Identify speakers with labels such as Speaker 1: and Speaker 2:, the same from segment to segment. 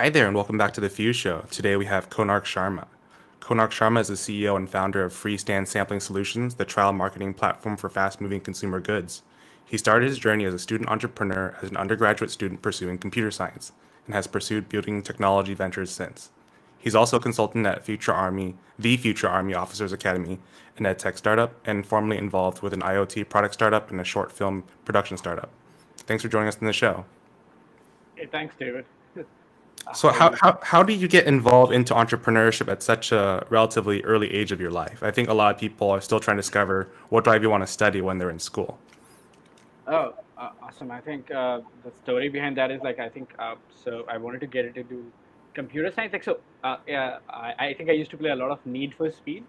Speaker 1: Hi there, and welcome back to the Fuse Show. Today we have Konark Sharma. Konark Sharma is the CEO and founder of Freestand Sampling Solutions, the trial marketing platform for fast moving consumer goods. He started his journey as a student entrepreneur as an undergraduate student pursuing computer science and has pursued building technology ventures since. He's also a consultant at Future Army, the Future Army Officers Academy, an ed tech startup, and formerly involved with an IoT product startup and a short film production startup. Thanks for joining us in the show.
Speaker 2: Hey, thanks, David.
Speaker 1: So how, how, how do you get involved into entrepreneurship at such a relatively early age of your life? I think a lot of people are still trying to discover what drive you want to study when they're in school.
Speaker 2: Oh, uh, awesome! I think uh, the story behind that is like I think uh, so. I wanted to get into computer science. Like so, uh, yeah, I, I think I used to play a lot of Need for Speed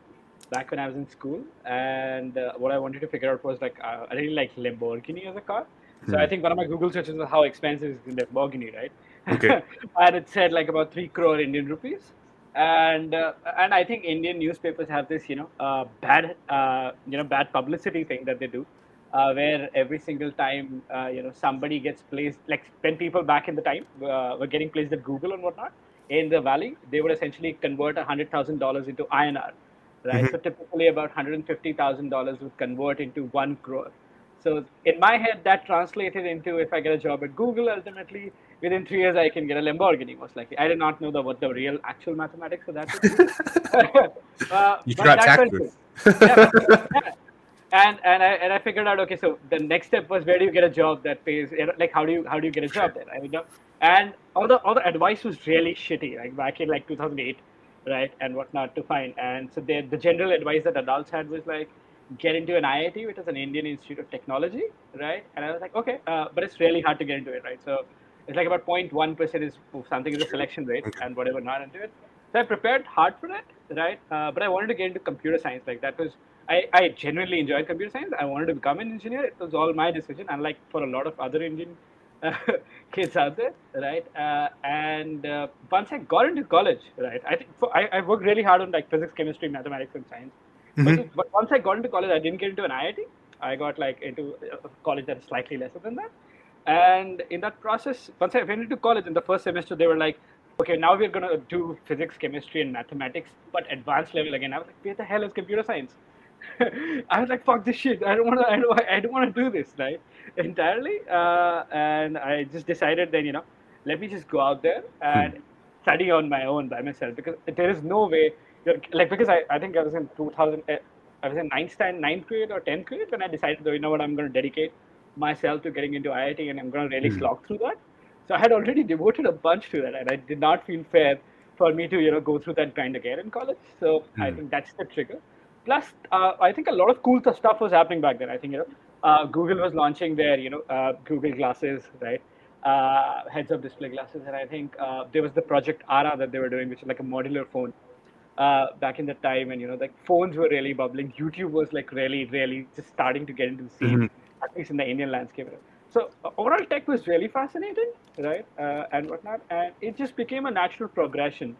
Speaker 2: back when I was in school, and uh, what I wanted to figure out was like uh, I really like Lamborghini as a car. So I
Speaker 1: Hmm.
Speaker 2: think one of my Google searches was how expensive is the Lamborghini, right?
Speaker 1: Okay.
Speaker 2: and it said like about three crore Indian rupees. And uh, and I think Indian newspapers have this, you know, uh, bad, uh, you know, bad publicity thing that they do, uh, where every single time, uh, you know, somebody gets placed, like when people back in the time uh, were getting placed at Google and whatnot in the valley, they would essentially convert a hundred thousand dollars into INR, right?
Speaker 1: Mhm.
Speaker 2: So typically about hundred and fifty thousand dollars would convert into one crore. So in my head, that translated into if I get a job at Google, ultimately within three years I can get a Lamborghini. Most likely, I did not know the what the real actual mathematics of that would be. uh,
Speaker 1: You forgot
Speaker 2: that
Speaker 1: taxes.
Speaker 2: Yeah, yeah. And and I and I figured out okay, so the next step was where do you get a job that pays? You know, like how do you how do you get a job there? I mean, and all the all the advice was really shitty, like back in like 2008, right, and whatnot to find. And so the the general advice that adults had was like get into an IIT, which is an Indian Institute of Technology, right? And I was like, okay, uh, but it's really hard to get into it, right? So it's like about 0.1 percent is something is a selection rate,
Speaker 1: Okay.
Speaker 2: and whatever not into it. So I prepared hard for it, right? Uh, but I wanted to get into computer science. Like that was, I, I genuinely enjoyed computer science. I wanted to become an engineer. It was all my decision, unlike for a lot of other Indian uh, kids out there, right? Uh, and uh, once I got into college, right, I think for, I, I worked really hard on like physics, chemistry, mathematics, and science. But,
Speaker 1: Mhm.
Speaker 2: it- but once I got into college, I didn't get into an IIT. I got like into a college that is slightly lesser than that. And in that process, once I went into college in the first semester, they were like, okay, now we're going to do physics, chemistry, and mathematics, but advanced level again. I was like, what the hell is computer science? I was like, fuck this shit. I don't want to. I don't. I don't want to do this, right? Entirely. Uh, and I just decided then, you know, let me just go out there and study on my own by myself because there is no way. Like because I, I think I was in 2000. eh, I was in ninth stand, ninth grade or tenth grade when I decided, though, you know what, I'm going to dedicate myself to getting into IIT and I'm going to really
Speaker 1: Hmm.
Speaker 2: slog through that. So I had already devoted a bunch to that, and I did not feel fair for me to you know go through that grind again in college. So I
Speaker 1: Hmm.
Speaker 2: think that's the trigger. Plus, uh, I think a lot of cool stuff was happening back then. I think you know uh, Google was launching their you know uh, Google glasses, right? Uh, heads-up display glasses, and I think uh, there was the Project Ara that they were doing, which is like a modular phone uh, back in the time, and you know, like phones were really bubbling. YouTube was like really, really just starting to get into the scene,
Speaker 1: Mhm.
Speaker 2: at least in the Indian landscape. So uh, overall, tech was really fascinating, right, uh, and whatnot, and it just became a natural progression.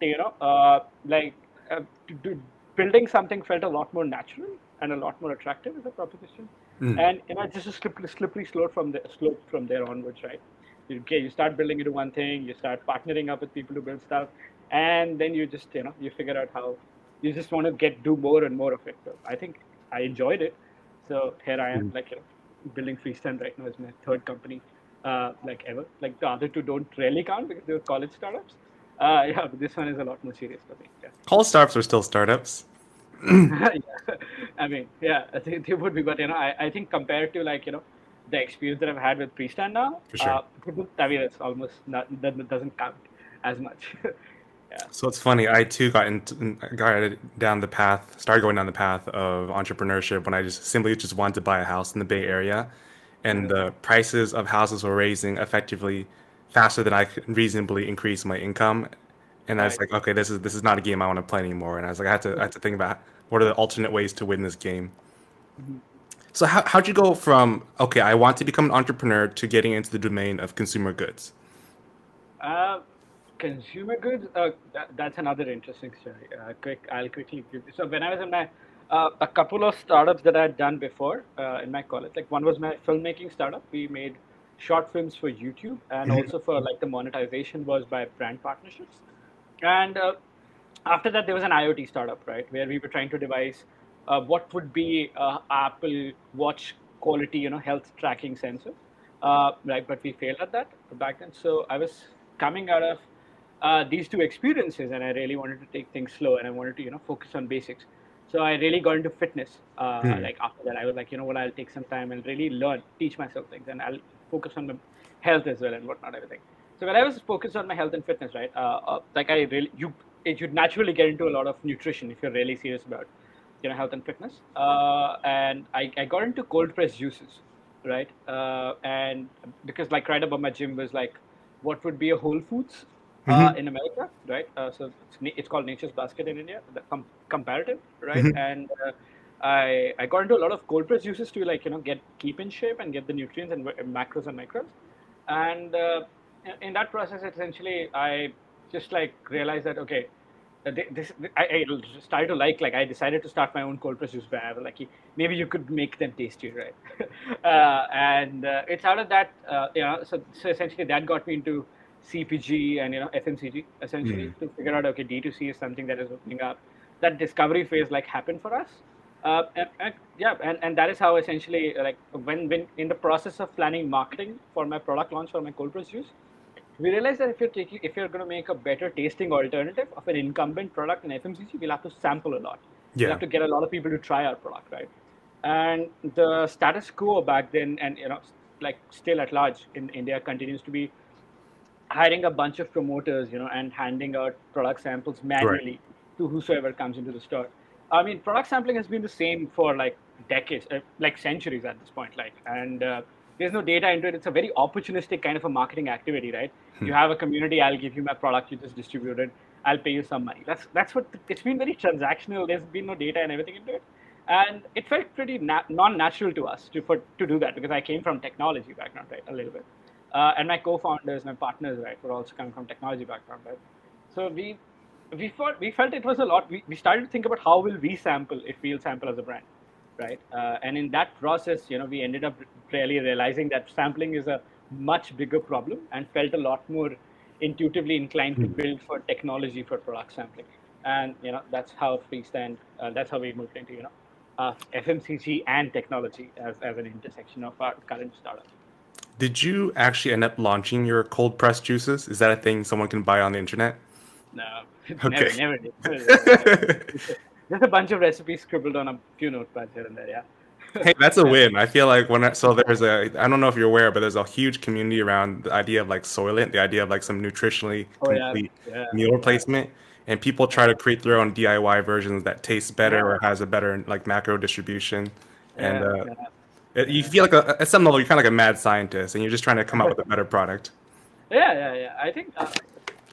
Speaker 2: To, you know, uh, like uh, to, to building something felt a lot more natural and a lot more attractive as a proposition,
Speaker 1: Mm.
Speaker 2: and you know, just a slippery, slippery slope from the slope from there onwards, right? you you start building into one thing you start partnering up with people to build stuff and then you just you know you figure out how you just want to get do more and more of it so i think i enjoyed it so here i am
Speaker 1: Mm.
Speaker 2: like you know building freestand right now is my third company uh, like ever like the other two don't really count because they were college startups uh, yeah but this one is a lot more serious for me yeah
Speaker 1: startups are still startups.
Speaker 2: yeah. I mean, yeah, I think they would be, but you know, I, I think compared to like you know the experience that I've had with Freestand now,
Speaker 1: For sure.
Speaker 2: uh, I mean, it's almost not that doesn't count as much.
Speaker 1: So it's funny. I too got into, got down the path, started going down the path of entrepreneurship when I just simply just wanted to buy a house in the Bay Area, and the prices of houses were raising effectively faster than I could reasonably increase my income. And I was
Speaker 2: Right.
Speaker 1: like, okay, this is this is not a game I want to play anymore. And I was like, I had to I had to think about what are the alternate ways to win this game.
Speaker 2: Mhm.
Speaker 1: So how how'd you go from okay, I want to become an entrepreneur to getting into the domain of consumer goods?
Speaker 2: Uh, consumer goods. Uh, that, that's another interesting story. Uh, quick, I'll quickly give. you. So when I was in my uh, a couple of startups that I had done before uh, in my college, like one was my filmmaking startup. We made short films for YouTube, and
Speaker 1: Mhm.
Speaker 2: also for like the monetization was by brand partnerships. And uh, after that, there was an IoT startup, right, where we were trying to devise uh, what would be uh, Apple Watch quality, you know, health tracking sensor, uh, right? But we failed at that back then. So I was coming out of uh, these two experiences, and I really wanted to take things slow, and I wanted to, you know, focus on basics. So I really got into fitness. Uh,
Speaker 1: Hmm.
Speaker 2: Like after that, I was like, you know what, I'll take some time and really learn, teach myself things, and I'll focus on the health as well and whatnot, everything. So when I was focused on my health and fitness, right, uh, uh, like I really, you, it, you'd naturally get into a lot of nutrition if you're really serious about, you know, health and fitness. Uh, and I, I got into cold press juices, right? Uh, and because like right above my gym was like, what would be a Whole Foods uh, in America, right? Uh, so it's, it's called Nature's Basket in India, the com- comparative, right?
Speaker 1: Mhm.
Speaker 2: And uh, I I got into a lot of cold press juices to like you know get keep in shape and get the nutrients and macros and micros, and uh, in- that process, essentially, I just like realized that okay. uh, This I, I started to like like I decided to start my own cold press juice was like, maybe you could make them tastier, right? uh, and uh, it's out of that, uh, you know. So, so essentially, that got me into CPG and you know FMCG essentially
Speaker 1: Mm.
Speaker 2: to figure out okay D2C is something that is opening up. That discovery phase like happened for us. Uh, and, and yeah, and, and that is how essentially like when when in the process of planning marketing for my product launch for my cold press juice, we realized that if you're taking if you're going to make a better tasting alternative of an incumbent product in FMCG, we'll have to sample a lot. We
Speaker 1: Yeah.
Speaker 2: have to get a lot of people to try our product, right? And the status quo back then, and you know, like still at large in India, continues to be hiring a bunch of promoters, you know, and handing out product samples manually to whosoever comes into the store. I mean, product sampling has been the same for like decades, uh, like centuries at this point. Like, and uh, there's no data into it. It's a very opportunistic kind of a marketing activity, right? You have a community. I'll give you my product. You just distribute it. I'll pay you some money. That's that's what it's been very transactional. There's been no data and everything into it, and it felt pretty na- non-natural to us to for to do that because I came from technology background, right? A little bit, uh, and my co-founders, my partners, right, were also coming from technology background, right? So we we felt we felt it was a lot. We, we started to think about how will we sample if we'll sample as a brand, right? Uh, and in that process, you know, we ended up really realizing that sampling is a much bigger problem and felt a lot more intuitively inclined to build for technology for product sampling. And you know, that's how Freestand. Uh, that's how we moved into you know, uh, FMCG and technology as, as an intersection of our current startup.
Speaker 1: Did you actually end up launching your cold pressed juices? Is that a thing someone can buy on the internet?
Speaker 2: No,
Speaker 1: Okay.
Speaker 2: never, never did. There's a bunch of recipes scribbled on a few notepads here and there. Yeah.
Speaker 1: hey, that's a win. I feel like when I, so there's a I don't know if you're aware, but there's a huge community around the idea of like Soylent, the idea of like some nutritionally
Speaker 2: Oh yeah.
Speaker 1: complete
Speaker 2: yeah.
Speaker 1: meal replacement, and people try to create their own DIY versions that taste better or has a better like macro distribution, and uh,
Speaker 2: yeah.
Speaker 1: You feel like a, at some level you're kind of like a mad scientist, and you're just trying to come up with a better product.
Speaker 2: Yeah, yeah, yeah. I think uh,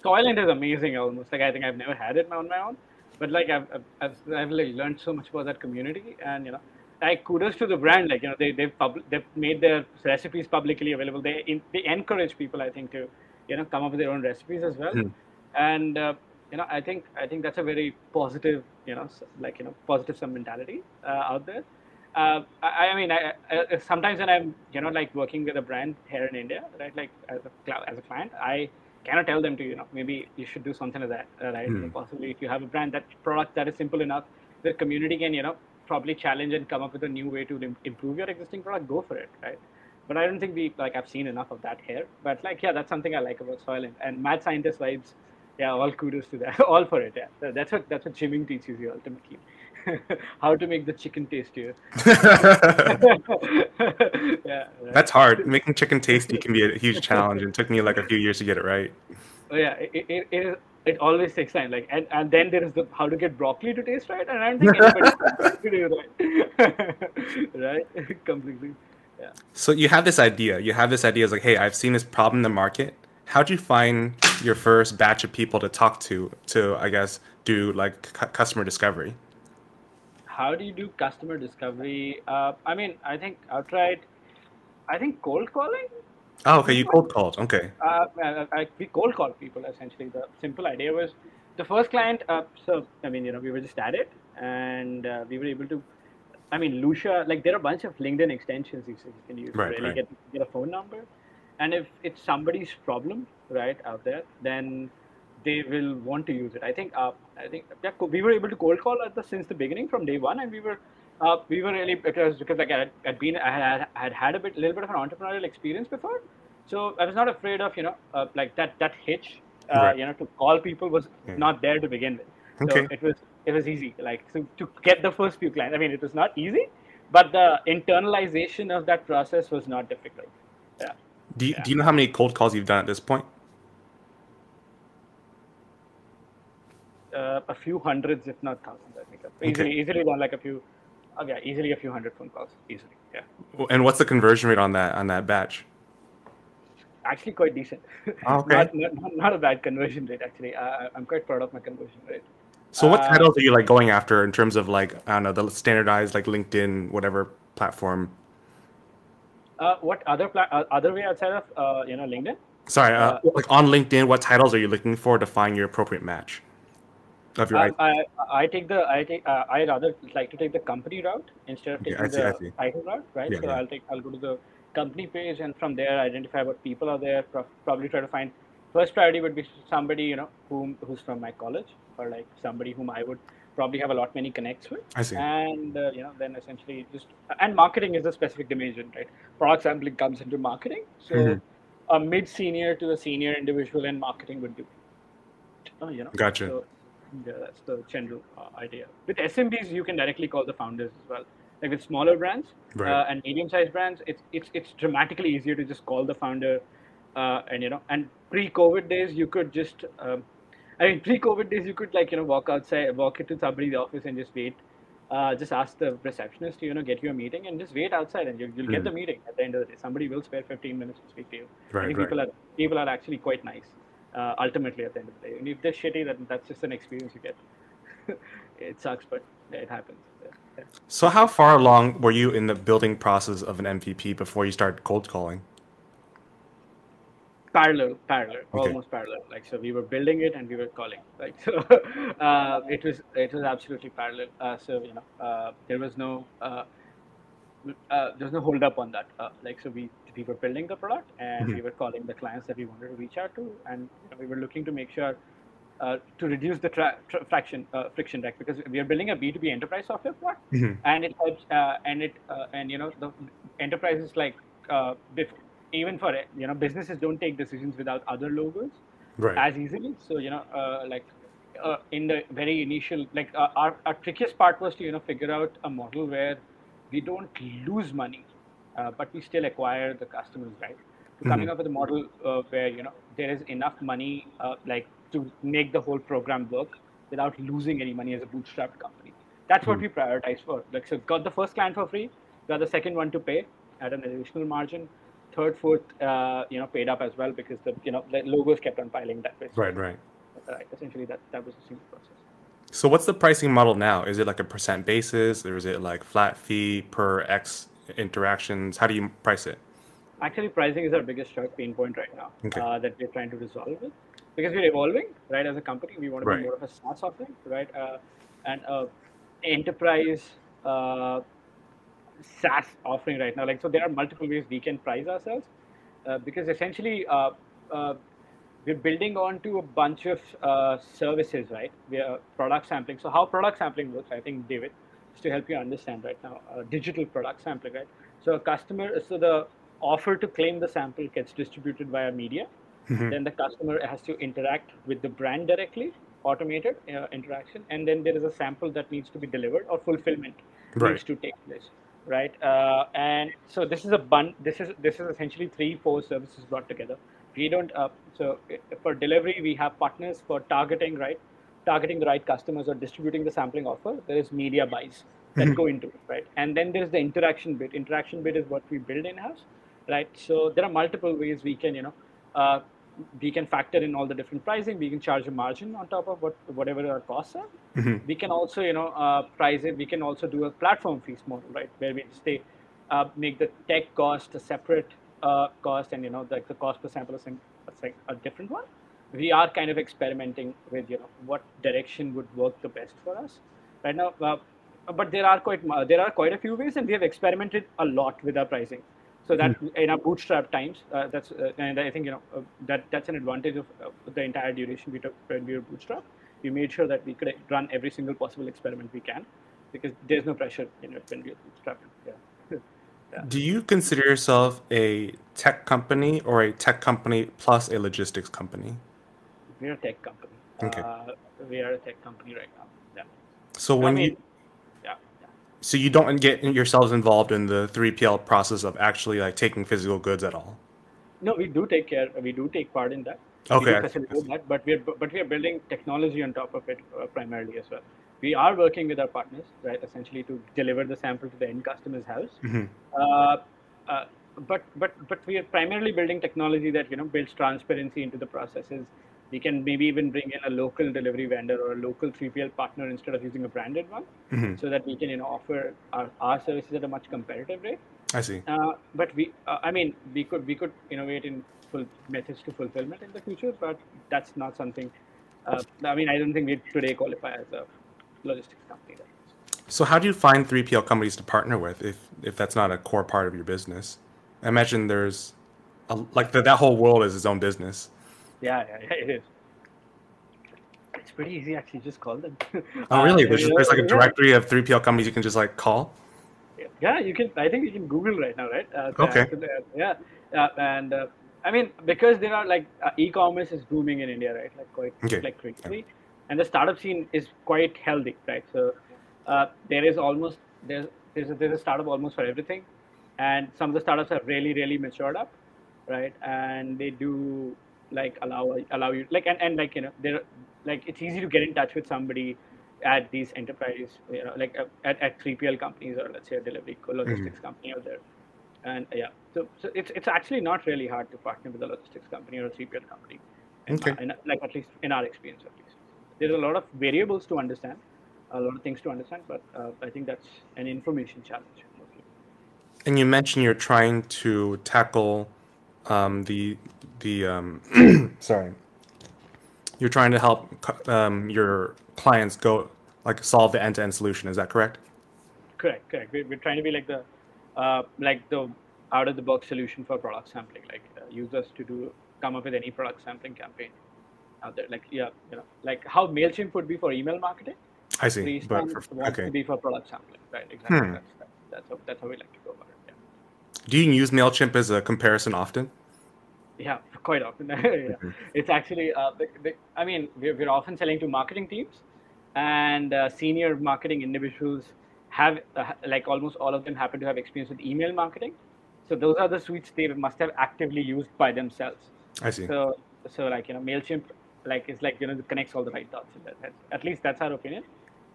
Speaker 2: Soylent is amazing. Almost like I think I've never had it on my own, but like I've I've, I've, I've like learned so much about that community, and you know, like kudos to the brand. Like you know, they they've pub- they've made their recipes publicly available. They in, they encourage people, I think, to you know come up with their own recipes as well,
Speaker 1: Hmm.
Speaker 2: and uh, you know, I think I think that's a very positive, you know, like you know, positive some mentality uh, out there. Uh, I, I mean, I, I, sometimes when I'm, you know, like working with a brand here in India, right, like as a as a client, I cannot tell them to, you know, maybe you should do something like that, uh, right?
Speaker 1: Hmm.
Speaker 2: Possibly if you have a brand that product that is simple enough, the community can, you know, probably challenge and come up with a new way to im- improve your existing product. Go for it, right? But I don't think we like I've seen enough of that here. But like, yeah, that's something I like about Soylent and mad scientist vibes. Yeah, all kudos to that. all for it. Yeah, So that's what that's what gymming teaches you ultimately. How to make the chicken tastier. yeah. Right.
Speaker 1: That's hard. Making chicken tasty can be a huge challenge, and it took me like a few years to get it right.
Speaker 2: Oh, yeah. It, it, it, is, it always takes time. Like and, and then there is the how to get broccoli to taste right. And I don't think anybody right. right. Completely. Yeah.
Speaker 1: So you have this idea. You have this idea. It's like, hey, I've seen this problem in the market. How'd you find your first batch of people to talk to to, I guess, do like cu- customer discovery?
Speaker 2: How do you do customer discovery? Uh, I mean, I think outright. I think cold calling.
Speaker 1: Oh, okay. You cold called. Okay.
Speaker 2: uh, I, I, we cold call people essentially. The simple idea was the first client. Uh, so I mean, you know, we were just at it, and uh, we were able to. I mean, Lusha, like there are a bunch of LinkedIn extensions you, can use
Speaker 1: Right,
Speaker 2: to really
Speaker 1: right.
Speaker 2: get get a phone number, and if it's somebody's problem right out there, then they will want to use it. I think uh, I think yeah, we were able to cold call at the since the beginning from day one, and we were uh, we were really because because like I had, been I had, I had had a bit little bit of an entrepreneurial experience before, so I was not afraid of you know uh, like that that hitch uh,
Speaker 1: Right.
Speaker 2: you know to call people was
Speaker 1: Yeah.
Speaker 2: not there to begin with. So
Speaker 1: Okay.
Speaker 2: it was it was easy like so to get the first few clients. I mean it was not easy, but the internalization of that process was not difficult. Yeah.
Speaker 1: Do you,
Speaker 2: Yeah.
Speaker 1: do you know how many cold calls you've done at this point?
Speaker 2: Uh, a few hundreds, if not thousands, I think. Easily, easily done like a few, oh, yeah, easily a few hundred phone calls, easily. Yeah,
Speaker 1: And what's the conversion rate on that on that batch?
Speaker 2: actually quite decent.
Speaker 1: Oh, okay.
Speaker 2: not, not, not, a bad conversion rate, actually. Uh, I'm quite proud of my conversion rate.
Speaker 1: So what
Speaker 2: Uh,
Speaker 1: titles are you like going after in terms of like I don't know the standardized like LinkedIn whatever platform?
Speaker 2: Uh, what other pla- uh, other way outside of uh, you know LinkedIn?
Speaker 1: Sorry, uh,
Speaker 2: Uh,
Speaker 1: like on LinkedIn, what titles are you looking for to find your appropriate match of your?
Speaker 2: I, I, I take the I take uh, I rather like to take the company route instead of taking
Speaker 1: I see, I
Speaker 2: the
Speaker 1: see.
Speaker 2: route, right?
Speaker 1: Yeah,
Speaker 2: so
Speaker 1: yeah.
Speaker 2: I'll take I'll go to the company page and from there identify what people are there. Probably try to find first priority would be somebody you know whom who's from my college or like somebody whom I would probably have a lot many connects with.
Speaker 1: I see.
Speaker 2: And uh, you know then essentially just and marketing is a specific dimension, right? Product sampling comes into marketing, so
Speaker 1: Mhm.
Speaker 2: a mid senior to a senior individual in marketing would do. Oh, you know.
Speaker 1: Gotcha.
Speaker 2: So, yeah, that's the general uh, idea. With SMBs, you can directly call the founders as well. Like with smaller brands
Speaker 1: Right.
Speaker 2: uh, and medium-sized brands, it's it's it's dramatically easier to just call the founder, uh, and you know, and pre-COVID days, you could just, um, I mean, pre-COVID days, you could like you know walk outside, walk into somebody's office and just wait. Uh, just ask the receptionist to you know get you a meeting and just wait outside and you'll, you'll get
Speaker 1: Mhm.
Speaker 2: the meeting at the end of the day. Somebody will spare 15 minutes to speak to you.
Speaker 1: Right, right.
Speaker 2: people are people are actually quite nice. Uh, ultimately, at the end of the day, and if they're shitty, then that's just an experience you get. it sucks, but it happens. Yeah.
Speaker 1: So how far along were you in the building process of an MVP before you started cold calling?
Speaker 2: Parallel, parallel,
Speaker 1: Okay.
Speaker 2: almost parallel. Like so, we were building it and we were calling. Like so, uh, it was it was absolutely parallel. Uh, so you know, uh, there was no uh, there's no hold up on that. Uh, like so, we we were building the product and
Speaker 1: Mhm.
Speaker 2: we were calling the clients that we wanted to reach out to, and you know, we were looking to make sure uh, to reduce the tra- tra- fraction uh, friction, right? Because we are building a B two B enterprise software product,
Speaker 1: Mhm.
Speaker 2: and it helps uh, and it uh, and you know the enterprises like uh, even for you know businesses don't take decisions without other logos
Speaker 1: Right.
Speaker 2: as easily. So you know, uh, like uh, in the very initial, like uh, our, our trickiest part was to you know figure out a model where we don't lose money, uh, but we still acquire the customers, right? So Coming up with a model uh, where you know there is enough money, uh, like to make the whole program work without losing any money as a bootstrapped company. That's what
Speaker 1: Mhm.
Speaker 2: we prioritize for. Like so, got the first client for free, got the second one to pay at an additional margin. Third, fourth, uh, you know, paid up as well because the you know the logos kept on piling that way.
Speaker 1: Right, right.
Speaker 2: Right. Essentially, that that was the simple process.
Speaker 1: So what's the pricing model now? Is it like a percent basis or is it like flat fee per X interactions? How do you price it?
Speaker 2: Actually, pricing is our biggest pain point right now
Speaker 1: Okay.
Speaker 2: uh, that we're trying to resolve it because we're evolving, right? As a company, we want to
Speaker 1: Right.
Speaker 2: be more of a SaaS offering, right? Uh, and uh, enterprise uh, SaaS offering right now. Like, so there are multiple ways we can price ourselves uh, because essentially uh, uh, we're building onto a bunch of uh, services, right? We are product sampling. So how product sampling works, I think, David, just to help you understand right now, uh, digital product sampling, right? So a customer, so the offer to claim the sample gets distributed via media.
Speaker 1: Mhm.
Speaker 2: Then the customer has to interact with the brand directly, automated uh, interaction, and then there is a sample that needs to be delivered or fulfillment
Speaker 1: Right.
Speaker 2: needs to take place, right? Uh, and so this is a bun. This is this is essentially three, four services brought together. We don't. Uh, so uh, for delivery, we have partners for targeting, right? Targeting the right customers or distributing the sampling offer. There is media buys that
Speaker 1: Mhm.
Speaker 2: go into it, right? And then there's the interaction bit. Interaction bit is what we build in house, right? So there are multiple ways we can, you know, uh, we can factor in all the different pricing. We can charge a margin on top of what whatever our costs are.
Speaker 1: Mhm.
Speaker 2: We can also, you know, uh, price it. We can also do a platform fees model, right, where we stay, uh, make the tech cost a separate uh, cost, and you know, like the cost per sample is like a different one. We are kind of experimenting with, you know, what direction would work the best for us right now. Uh, but there are quite there are quite a few ways, and we have experimented a lot with our pricing. So that in our bootstrap times, uh, that's uh, and I think you know uh, that that's an advantage of uh, the entire duration we took when we were bootstrap. We made sure that we could run every single possible experiment we can, because there's no pressure in it when we're bootstrapping. Yeah.
Speaker 1: Yeah. Do you consider yourself a tech company or a tech company plus a logistics company?
Speaker 2: We're a tech company.
Speaker 1: Okay.
Speaker 2: Uh, we are a tech company right now. Yeah.
Speaker 1: So when
Speaker 2: I mean,
Speaker 1: you
Speaker 2: yeah.
Speaker 1: so you don't get yourselves involved in the 3PL process of actually like taking physical goods at all.
Speaker 2: No, we do take care. We do take part in that.
Speaker 1: Okay,
Speaker 2: We do facilitate that, but we're but we are building technology on top of it uh, primarily as well. We are working with our partners, right, essentially to deliver the sample to the end customer's house.
Speaker 1: Mhm.
Speaker 2: Uh, uh, but but but we are primarily building technology that you know builds transparency into the processes. We can maybe even bring in a local delivery vendor or a local 3PL partner instead of using a branded one,
Speaker 1: Mhm.
Speaker 2: so that we can you know offer our, our services at a much competitive rate.
Speaker 1: I see.
Speaker 2: Uh, but we, uh, I mean, we could we could innovate in full methods to fulfillment in the future, but that's not something. Uh, I mean, I don't think we today qualify as a logistics company.
Speaker 1: So how do you find 3PL companies to partner with if if that's not a core part of your business? I imagine there's a, like the, that whole world is its own business.
Speaker 2: Yeah, yeah, yeah, it is. It's pretty easy actually. Just call them.
Speaker 1: Oh
Speaker 2: Uh,
Speaker 1: really? There's,
Speaker 2: yeah,
Speaker 1: there's like a
Speaker 2: yeah.
Speaker 1: directory of 3PL companies you can just like call.
Speaker 2: Yeah, you can. I think you can Google right now, right? Uh,
Speaker 1: Okay.
Speaker 2: answer. Yeah, uh, and uh, I mean because there are like uh, e-commerce is booming in India, right? Like quite
Speaker 1: Okay.
Speaker 2: like crazily, and the startup scene is quite healthy, right? So uh, there is almost there's there's a, there's a startup almost for everything, and some of the startups are really really matured up, right? And they do like allow allow you like and, and like you know they're like it's easy to get in touch with somebody at these enterprise you know like uh, at, at 3pl companies or let's say a delivery co- logistics company out there and yeah so, so it's it's actually not really hard to partner with a logistics company or a 3pl company in
Speaker 1: Okay.
Speaker 2: in, like at least in our experience at least there's a lot of variables to understand a lot of things to understand but uh, i think that's an information challenge mostly.
Speaker 1: And you mentioned you're trying to tackle um, the the um, sorry. You're trying to help um, your clients go like solve the end-to-end solution. Is that correct?
Speaker 2: Correct, correct. We're, we're trying to be like the, uh, like the out of the box solution for product sampling. Like uh, use us to do come up with any product sampling campaign out there. Like yeah, you know, like how Mailchimp would be for email marketing.
Speaker 1: I see. But for,
Speaker 2: wants to
Speaker 1: okay.
Speaker 2: be for product sampling. Right, exactly.
Speaker 1: Hmm.
Speaker 2: That's, that's how that's how we like to go about it. Yeah.
Speaker 1: Do you use Mailchimp as a comparison often?
Speaker 2: Yeah, quite often. yeah. It's actually, uh, the, the, I mean, we're, we're often selling to marketing teams, and uh, senior marketing individuals have, uh, like, almost all of them happen to have experience with email marketing. So those are the suites they must have actively used by themselves.
Speaker 1: I see.
Speaker 2: So, so like you know, Mailchimp, like it's like you know, it connects all the right dots. In that, at least that's our opinion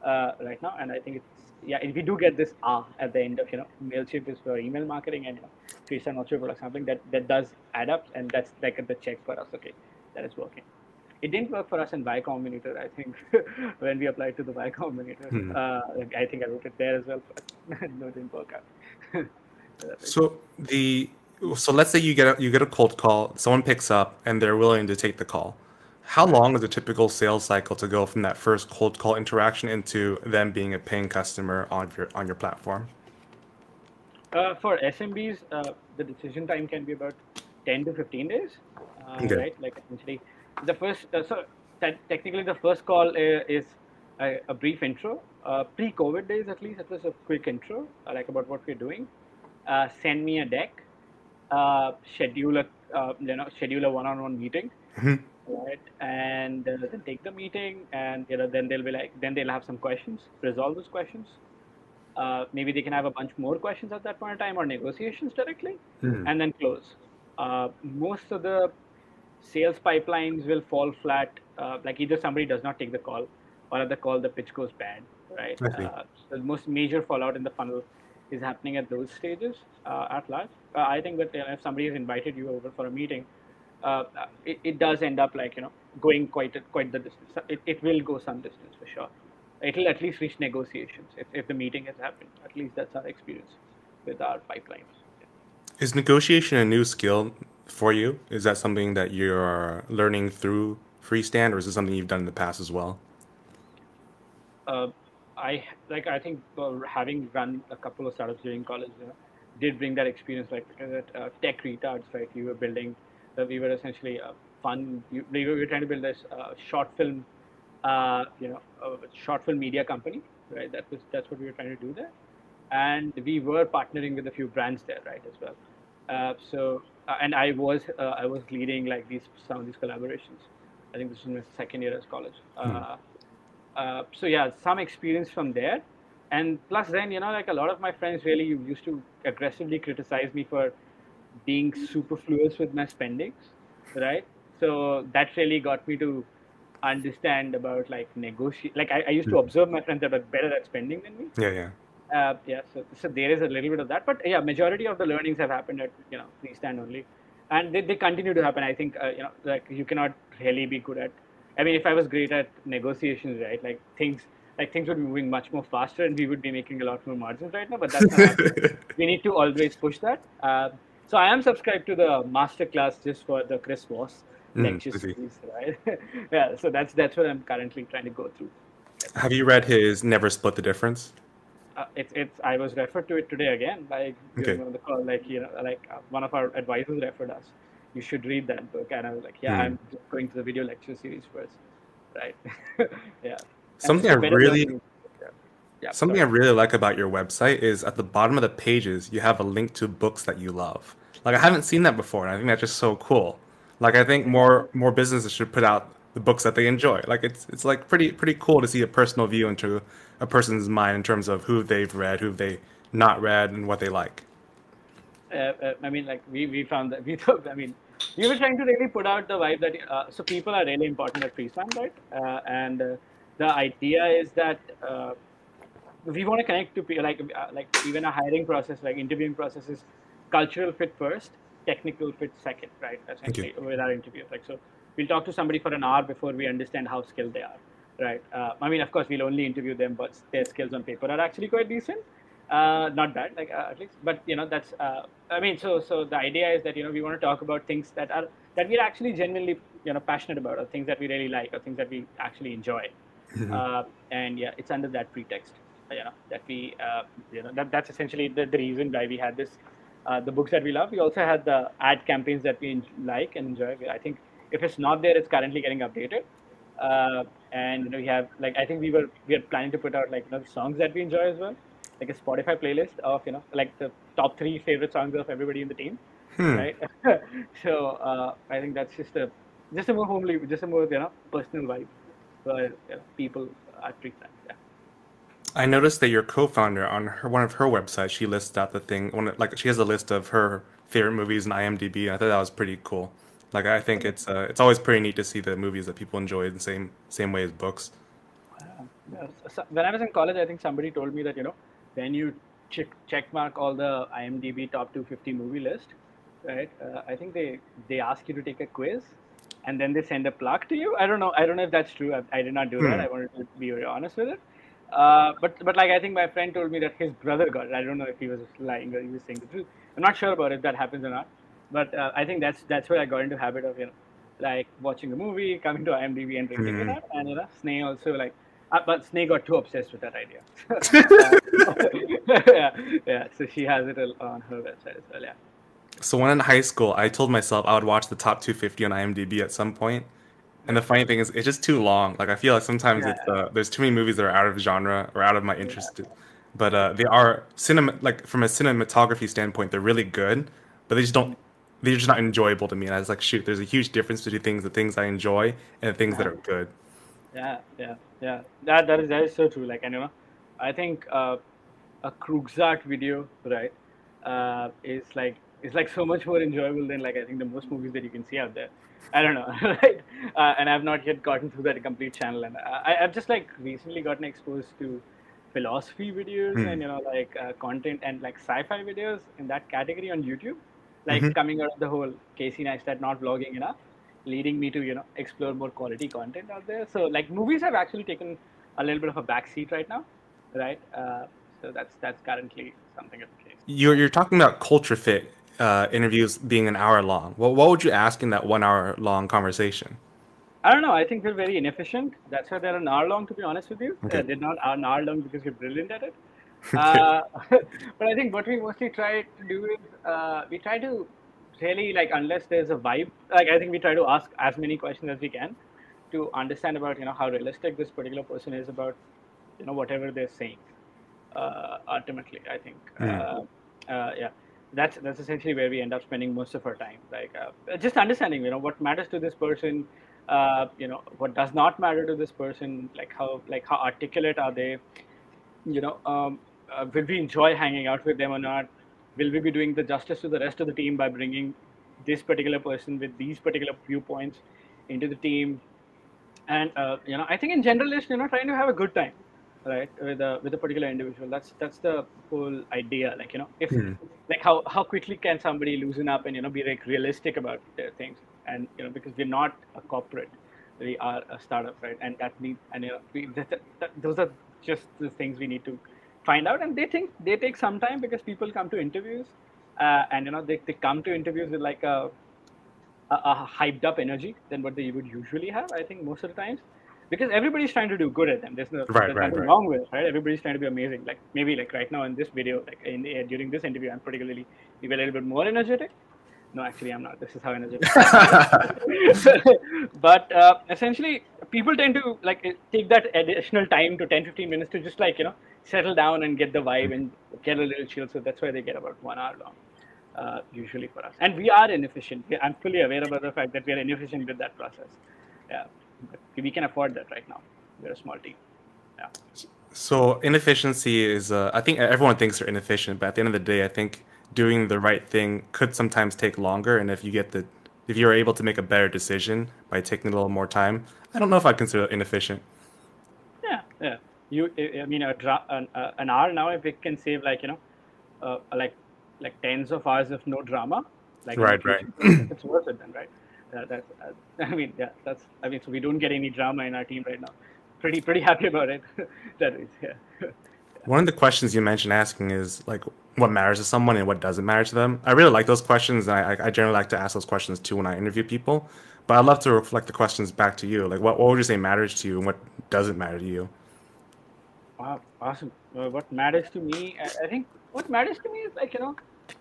Speaker 2: uh, right now, and I think it's yeah. If we do get this ah at the end of you know, Mailchimp is for email marketing and you know, Freestand not sure product sampling. That that does add up, and that's like the check for us. Okay, that is working. It didn't work for us in Y Combinator, I think, when we applied to the Y Combinator.
Speaker 1: Hmm.
Speaker 2: Uh, I think I wrote it there as well, but no, it didn't work out.
Speaker 1: So the so let's say you get a, you get a cold call, someone picks up and they're willing to take the call. How long is a typical sales cycle to go from that first cold call interaction into them being a paying customer on your on your platform?
Speaker 2: Uh, for SMBs, uh, the decision time can be about 10 to 15 days, uh,
Speaker 1: Okay.
Speaker 2: right? Like essentially, the first, uh, so te- technically the first call uh, is a, a brief intro. Uh, pre-COVID days, at least, it was a quick intro, uh, like about what we're doing. Uh, send me a deck, uh, schedule a, uh, you know, schedule a one-on-one meeting,
Speaker 1: Mhm.
Speaker 2: Right? And uh, then take the meeting, and you know, then they'll be like, then they'll have some questions, resolve those questions. Uh, maybe they can have a bunch more questions at that point in time or negotiations directly
Speaker 1: Mhm.
Speaker 2: and then close. Uh, most of the sales pipelines will fall flat. Uh, like either somebody does not take the call or at the call the pitch goes bad, right? Uh, so the most major fallout in the funnel is happening at those stages uh, at large. Uh, I think that if somebody has invited you over for a meeting, uh, it, it does end up like you know going quite quite the distance. It, it will go some distance for sure. It'll at least reach negotiations if, if the meeting has happened. At least that's our experience with our pipelines.
Speaker 1: Is negotiation a new skill for you? Is that something that you're learning through Freestand, or is it something you've done in the past as well?
Speaker 2: uh, I like I think uh, having run a couple of startups during college, you know, did bring that experience, like at uh, Tech Retards, right? We were building, uh, we were essentially a fun. We were, trying to build this uh, short film, uh, you know, short film media company, right? That was that's what we were trying to do there, and we were partnering with a few brands there, right, as well. Uh, so, uh, and I was I was leading like these some of these collaborations. I think this was my second year as college. Hmm. so yeah, some experience from there and plus then you know like a lot of my friends really used to aggressively criticize me for being superfluous with my spendings right? So that really got me to understand about like negotiate like I, I used to hmm. observe my friends that were better at spending than me.
Speaker 1: Yeah yeah.
Speaker 2: Uh, yeah so, so there is a little bit of that but yeah majority of the learnings have happened at you know freestand only. And they, they continue to happen i think uh, you know like you cannot really be good at i mean if i was great at negotiations right like things like things would be moving much more faster and we would be making a lot more margins right now but that's not we need to always push that. Uh, so i am subscribed to the master class just for the chris voss mm, lecture series right? Yeah so that's that's what i'm currently trying to go through.
Speaker 1: Have you read his never split the difference?
Speaker 2: Uh, it's it's i was referred to it today again by okay. the call like you know like uh, one of our advisors referred us. You should read that book. And i was like yeah mm. i'm just going to the video lecture series first right? Yeah.
Speaker 1: Something I really yeah, something sorry. I really like about your website is at the bottom of the pages you have a link to books that you love. Like I haven't seen that before, and I think that's just so cool. Like I think more more businesses should put out the books that they enjoy. Like it's it's like pretty pretty cool to see a personal view into a person's mind in terms of who they've read, who they not read, and what they like.
Speaker 2: Uh, uh, I mean, like we, we found that we thought. I mean, we were trying to really put out the vibe that uh, so people are really important at Freestand, right? Uh, and uh, the idea is that uh, we want to connect to people like uh, like even a hiring process like interviewing process is cultural fit first technical fit second right? Essentially with our interview. Like so we'll talk to somebody for an hour before we understand how skilled they are right? Uh, i mean of course we'll only interview them but their skills on paper are actually quite decent. Uh, not bad like uh, at least but you know that's uh, i mean so so the idea is that you know we want to talk about things that are that we're actually genuinely you know passionate about or things that we really like or things that we actually enjoy. Mm-hmm. Uh, and yeah, it's under that pretext, you know, that we, uh, you know, that, that's essentially the, the reason why we had this, uh, the books that we love. We also had the ad campaigns that we like and enjoy. I think if it's not there, it's currently getting updated. Uh, and you know, we have like I think we were we are planning to put out like you know songs that we enjoy as well, like a Spotify playlist of you know like the top three favorite songs of everybody in the team, hmm. right? so uh, I think that's just a just a more homely, just a more you know personal vibe for people at Freestand. Yeah.
Speaker 1: I noticed that your co-founder on her, one of her websites, she lists out the thing. One, like she has a list of her favorite movies in IMDb. I thought that was pretty cool. Like I think it's uh, it's always pretty neat to see the movies that people enjoy in the same same way as books.
Speaker 2: When I was in college, I think somebody told me that you know when you check check mark all the IMDb top 250 movie list, right? Uh, I think they they ask you to take a quiz and then they send a plaque to you. I don't know. I don't know if that's true. I, I did not do hmm. that. I wanted to be very honest with it. Uh, but but like I think my friend told me that his brother got it. I don't know if he was lying or he was saying the truth. I'm not sure about if that happens or not. But uh, I think that's that's where I got into habit of you know like watching a movie, coming to IMDb and drinking mm. it up, and you know Sneh also like. Uh, but Sneh got too obsessed with that idea. yeah, yeah. So she has it on her website as well. Yeah.
Speaker 1: So when in high school, I told myself I would watch the top 250 on IMDb at some point. And the funny thing is, it's just too long. Like I feel like sometimes yeah. it's uh, there's too many movies that are out of genre or out of my interest. Yeah. But uh, they are cinema like from a cinematography standpoint, they're really good. But they just don't. They're just not enjoyable to me. And I was like, shoot, there's a huge difference between things, the things I enjoy, and the things that are good.
Speaker 2: Yeah, yeah, yeah. That that is that is so true. Like, and you know, I think uh, a Kurzgesagt video, right, uh, is like it's like so much more enjoyable than like I think the most movies that you can see out there. I don't know, right? Uh, and I've not yet gotten through that complete channel, and I, have just like recently gotten exposed to philosophy videos mm. and you know like uh, content and like sci-fi videos in that category on YouTube, like mm-hmm. coming out of the whole Casey Neistat not vlogging enough, leading me to you know explore more quality content out there. So like movies have actually taken a little bit of a backseat right now, right? Uh, so that's that's currently something of the case.
Speaker 1: You're you're talking about culture fit uh, interviews being an hour long. What what would you ask in that one hour long conversation?
Speaker 2: I don't know. I think we're very inefficient. That's why they're an hour long. To be honest with you, okay. uh, they're not an hour long because we're brilliant at it. uh, but I think what we mostly try to do is uh, we try to really like unless there's a vibe, like I think we try to ask as many questions as we can to understand about you know how realistic this particular person is about you know whatever they're saying. Uh, ultimately, I think
Speaker 1: Mm.
Speaker 2: yeah, that's that's essentially where we end up spending most of our time, like uh, just understanding you know what matters to this person. Uh, you know what does not matter to this person like how like how articulate are they you know, um, uh, will we enjoy hanging out with them or not? Will we be doing the justice to the rest of the team by bringing this particular person with these particular viewpoints into the team? And uh, you know, I think in general, is you know, trying to have a good time, right, with a with a particular individual. That's that's the whole idea. Like you know, if
Speaker 1: Hmm.
Speaker 2: like how how quickly can somebody loosen up and you know be like realistic about their things, and you know, because we're not a corporate, we are a startup, right? And that need and you know, we, that, that, that, those are just the things we need to find out. And they think they take some time because people come to interviews, uh, and you know, they, they come to interviews with like a, a, a hyped up energy than what they would usually have. I think most of the times. Because everybody's trying to do good at them. There's, no,
Speaker 1: Right,
Speaker 2: there's
Speaker 1: right,
Speaker 2: nothing
Speaker 1: right.
Speaker 2: wrong with it, right? Everybody's trying to be amazing. Like maybe like right now in this video, like in, during this interview, I'm particularly maybe a little bit more energetic. No, actually, I'm not. This is how energetic. but uh, essentially, people tend to like uh, take that additional time to 10, 15 minutes to just like you know settle down and get the vibe and get a little chill. So that's why they get about one hour long, uh, usually for us. And we are inefficient. I'm fully aware about the fact that we are inefficient with that process. Yeah, we can afford that right now. We're a small team. Yeah.
Speaker 1: So inefficiency is, uh, I think everyone thinks they're inefficient, but at the end of the day, I think doing the right thing could sometimes take longer. And if you get the, if you're able to make a better decision by taking a little more time, I don't know if I consider it inefficient.
Speaker 2: Yeah, yeah. You, I mean, a an, an hour now, if it can save like you know, uh, like like tens of hours of no drama, like
Speaker 1: Right, right.
Speaker 2: it's worth it then, right? That's, I mean, yeah, that's. I mean, so we don't get any drama in our team right now. Pretty, pretty happy about it. that is, yeah.
Speaker 1: One of the questions you mentioned asking is like what matters to someone and what doesn't matter to them. I really like those questions, and I, I generally like to ask those questions too when I interview people. But I'd love to reflect the questions back to you. Like, what, what would you say matters to you, and what doesn't matter to you?
Speaker 2: Wow, awesome. Uh, what matters to me, I, I think what matters to me is like, you know,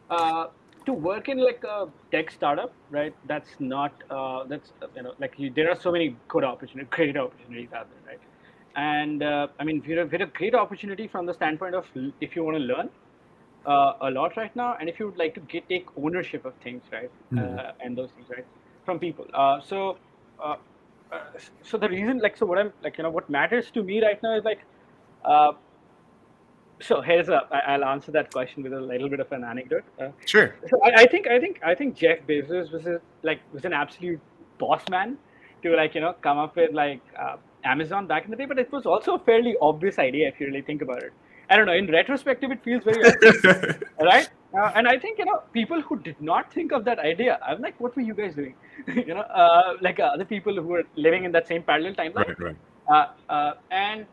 Speaker 2: uh, to work in like a tech startup, right? That's not, uh, that's, uh, you know, like you, there are so many good opportunities, great opportunities out there, right? And uh, I mean, we're a, we're a great opportunity from the standpoint of if you want to learn uh, a lot right now, and if you would like to get take ownership of things, right,
Speaker 1: Mhm.
Speaker 2: uh, and those things, right, from people. Uh, so, uh, uh, so the reason, like, so what I'm like, you know, what matters to me right now is like, uh, so here's a, I- I'll answer that question with a little bit of an anecdote. Uh,
Speaker 1: Sure.
Speaker 2: so I, I think I think I think Jeff Bezos was a, like was an absolute boss man to like you know come up with like uh, Amazon back in the day, but it was also a fairly obvious idea if you really think about it. I don't know. In retrospective, it feels very obvious, right? Uh, and I think you know people who did not think of that idea. I'm like, what were you guys doing? you know, uh, like uh, other people who were living in that same parallel timeline.
Speaker 1: right, right.
Speaker 2: Uh, uh, and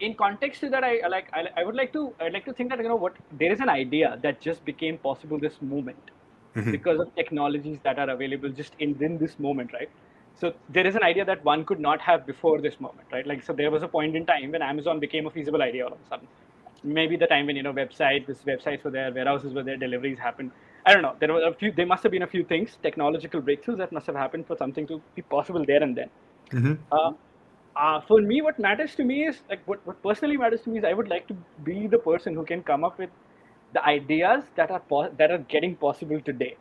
Speaker 2: in context to that, I like I, I would like to I'd like to think that you know what there is an idea that just became possible this moment
Speaker 1: Mhm.
Speaker 2: because of technologies that are available just in, in this moment, right? So there is an idea that one could not have before this moment, right? Like so there was a point in time when Amazon became a feasible idea all of a sudden. Maybe the time when you know website, this websites were there, warehouses were there, deliveries happened. I don't know. There were a few. There must have been a few things, technological breakthroughs that must have happened for something to be possible there and then.
Speaker 1: Mhm.
Speaker 2: Uh, uh, for me, what matters to me is like what, what personally matters to me is I would like to be the person who can come up with the ideas that are po- that are getting possible today,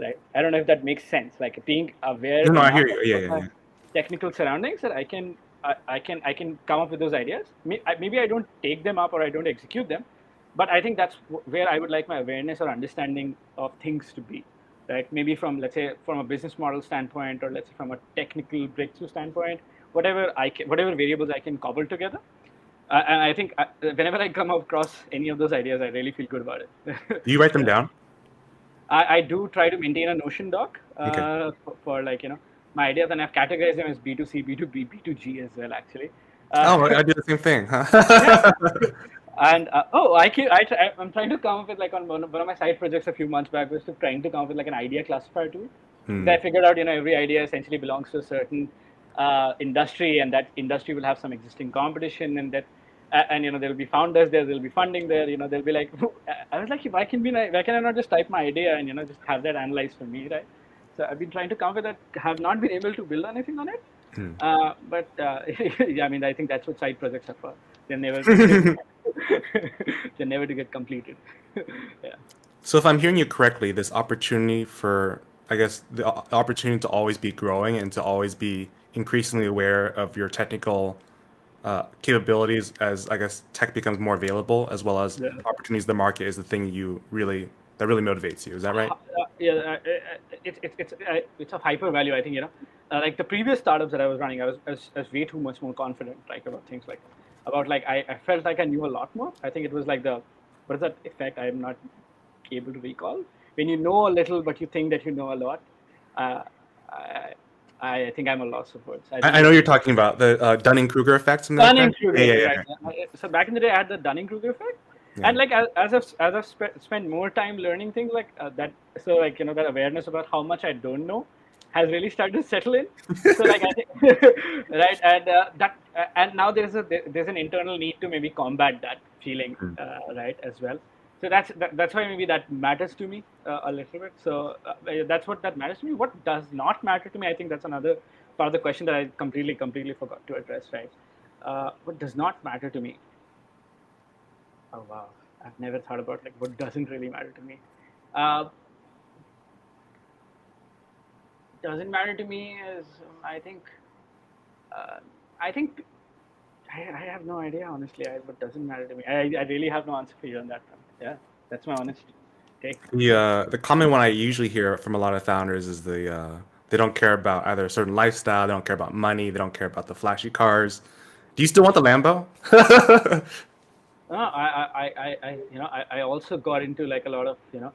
Speaker 2: right? I don't know if that makes sense. Like being aware.
Speaker 1: No, no, I hear you. Yeah,
Speaker 2: of
Speaker 1: yeah, yeah.
Speaker 2: Technical surroundings that I can I, I can I can come up with those ideas. Maybe I don't take them up or I don't execute them, but I think that's where I would like my awareness or understanding of things to be, right? Maybe from let's say from a business model standpoint, or let's say from a technical breakthrough standpoint, whatever I can, whatever variables I can cobble together. Uh, and I think uh, whenever I come across any of those ideas, I really feel good about it.
Speaker 1: Do you write them down?
Speaker 2: I, I do try to maintain a Notion doc uh,
Speaker 1: Okay.
Speaker 2: for, for like you know my ideas, and I've categorized them as B2C, B2B, B2G as well, actually.
Speaker 1: oh,
Speaker 2: Uh,
Speaker 1: I do the same thing. Huh?
Speaker 2: and uh, oh, I keep, I try, I'm trying to come up with like on one of, one of my side projects a few months back was to trying to come up with like an idea classifier tool.
Speaker 1: Hmm.
Speaker 2: So I figured out you know every idea essentially belongs to a certain uh, industry, and that industry will have some existing competition, and that A- And you know, there'll be founders there, there'll be funding there. You know, they'll be like, I was like, if why can be, why can I not just type my idea and you know just have that analyzed for me, right? So I've been trying to come with that, have not been able to build anything on it.
Speaker 1: Hmm.
Speaker 2: Uh, but uh, yeah, I mean, I think that's what side projects are for. They're never, they're never to get completed. yeah.
Speaker 1: So if I'm hearing you correctly, this opportunity for, I guess, the opportunity to always be growing and to always be increasingly aware of your technical uh, capabilities as, I guess, tech becomes more available, as well as
Speaker 2: Yeah.
Speaker 1: opportunities the market is the thing you really, that really motivates you. Is that right?
Speaker 2: Uh, yeah, uh, uh, it's it's it's uh, it's of hyper value. I think you know, uh, like the previous startups that I was running, I was, I was I was way too much more confident, like about things like about like I, I felt like I knew a lot more. I think it was like the what is that effect? I'm not able to recall. When you know a little, but you think that you know a lot. Uh, I, I think I'm a loss of words.
Speaker 1: I, I know you're talking about the uh, Dunning Kruger effect.
Speaker 2: Dunning Kruger.
Speaker 1: Yeah, yeah, yeah.
Speaker 2: right. So back in the day, I had the Dunning Kruger effect,
Speaker 1: Yeah.
Speaker 2: and like as, as I've as I've spe- spent more time learning things like uh, that, so like you know that awareness about how much I don't know has really started to settle in. So like I think right, and uh, that uh, and now there's a there's an internal need to maybe combat that feeling,
Speaker 1: Mm.
Speaker 2: uh, right, as well. So that's that, that's why maybe that matters to me uh, a little bit. So uh, that's what that matters to me. What does not matter to me? I think that's another part of the question that I completely completely forgot to address. Right. Uh, what does not matter to me? Oh wow, I've never thought about like what doesn't really matter to me. Uh, doesn't matter to me is um, I think uh, I think I, I have no idea honestly. I, what doesn't matter to me? I, I really have no answer for you on that front. Yeah, that's my honest take.
Speaker 1: The uh, the common one I usually hear from a lot of founders is the uh, they don't care about either a certain lifestyle, they don't care about money, they don't care about the flashy cars. Do you still want the Lambo?
Speaker 2: No, I, I, I, I, you know, I, I also got into like a lot of, you know,